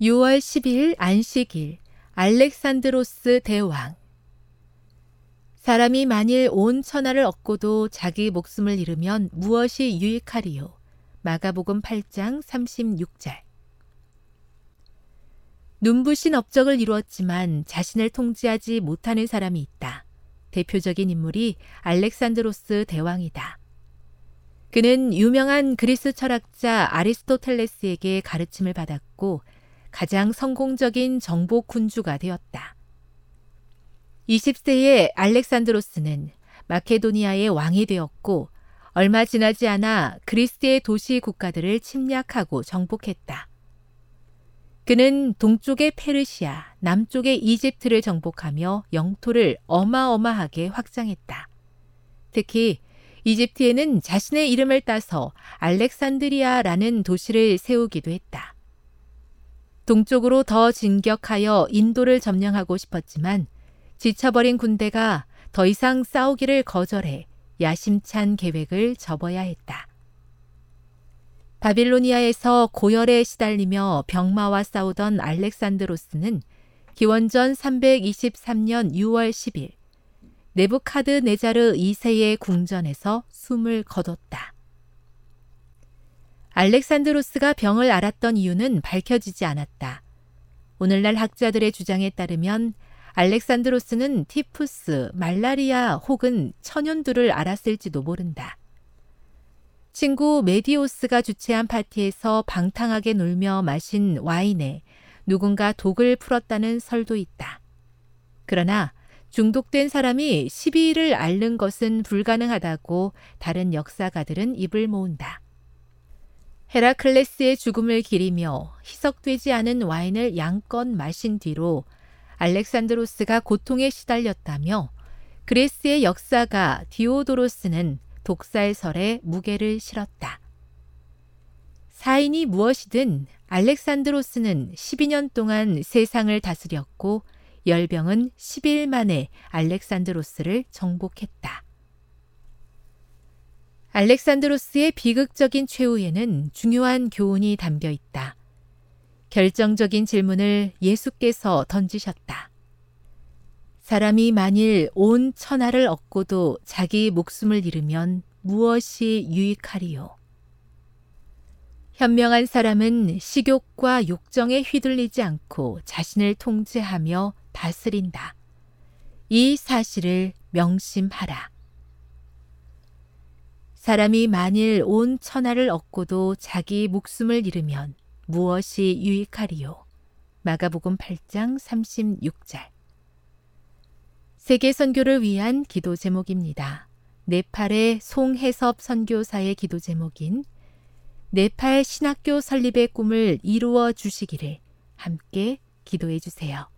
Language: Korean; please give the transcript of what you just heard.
6월 10일 안식일 알렉산드로스 대왕 사람이 만일 온 천하를 얻고도 자기 목숨을 잃으면 무엇이 유익하리요? 마가복음 8장 36절 눈부신 업적을 이루었지만 자신을 통제하지 못하는 사람이 있다. 대표적인 인물이 알렉산드로스 대왕이다. 그는 유명한 그리스 철학자 아리스토텔레스에게 가르침을 받았고 가장 성공적인 정복 군주가 되었다. 20세의 알렉산드로스는 마케도니아의 왕이 되었고 얼마 지나지 않아 그리스의 도시 국가들을 침략하고 정복했다. 그는 동쪽의 페르시아, 남쪽의 이집트를 정복하며 영토를 어마어마하게 확장했다. 특히 이집트에는 자신의 이름을 따서 알렉산드리아라는 도시를 세우기도 했다. 동쪽으로 더 진격하여 인도를 점령하고 싶었지만 지쳐버린 군대가 더 이상 싸우기를 거절해 야심찬 계획을 접어야 했다. 바빌로니아에서 고열에 시달리며 병마와 싸우던 알렉산드로스는 기원전 323년 6월 10일 네부카드 네자르 2세의 궁전에서 숨을 거뒀다. 알렉산드로스가 병을 앓았던 이유는 밝혀지지 않았다. 오늘날 학자들의 주장에 따르면 알렉산드로스는 티푸스, 말라리아 혹은 천연두를 앓았을지도 모른다. 친구 메디오스가 주최한 파티에서 방탕하게 놀며 마신 와인에 누군가 독을 풀었다는 설도 있다. 그러나 중독된 사람이 시비를 앓는 것은 불가능하다고 다른 역사가들은 입을 모은다. 헤라클레스의 죽음을 기리며 희석되지 않은 와인을 양껏 마신 뒤로 알렉산드로스가 고통에 시달렸다며 그레스의 역사가 디오도로스는 독살설에 무게를 실었다. 사인이 무엇이든 알렉산드로스는 12년 동안 세상을 다스렸고 열병은 10일 만에 알렉산드로스를 정복했다. 알렉산드로스의 비극적인 최후에는 중요한 교훈이 담겨 있다. 결정적인 질문을 예수께서 던지셨다. 사람이 만일 온 천하를 얻고도 자기 목숨을 잃으면 무엇이 유익하리요? 현명한 사람은 식욕과 욕정에 휘둘리지 않고 자신을 통제하며 다스린다. 이 사실을 명심하라. 사람이 만일 온 천하를 얻고도 자기 목숨을 잃으면 무엇이 유익하리요? 마가복음 8장 36절. 세계 선교를 위한 기도 제목입니다. 네팔의 송해섭 선교사의 기도 제목인 네팔 신학교 설립의 꿈을 이루어 주시기를 함께 기도해 주세요.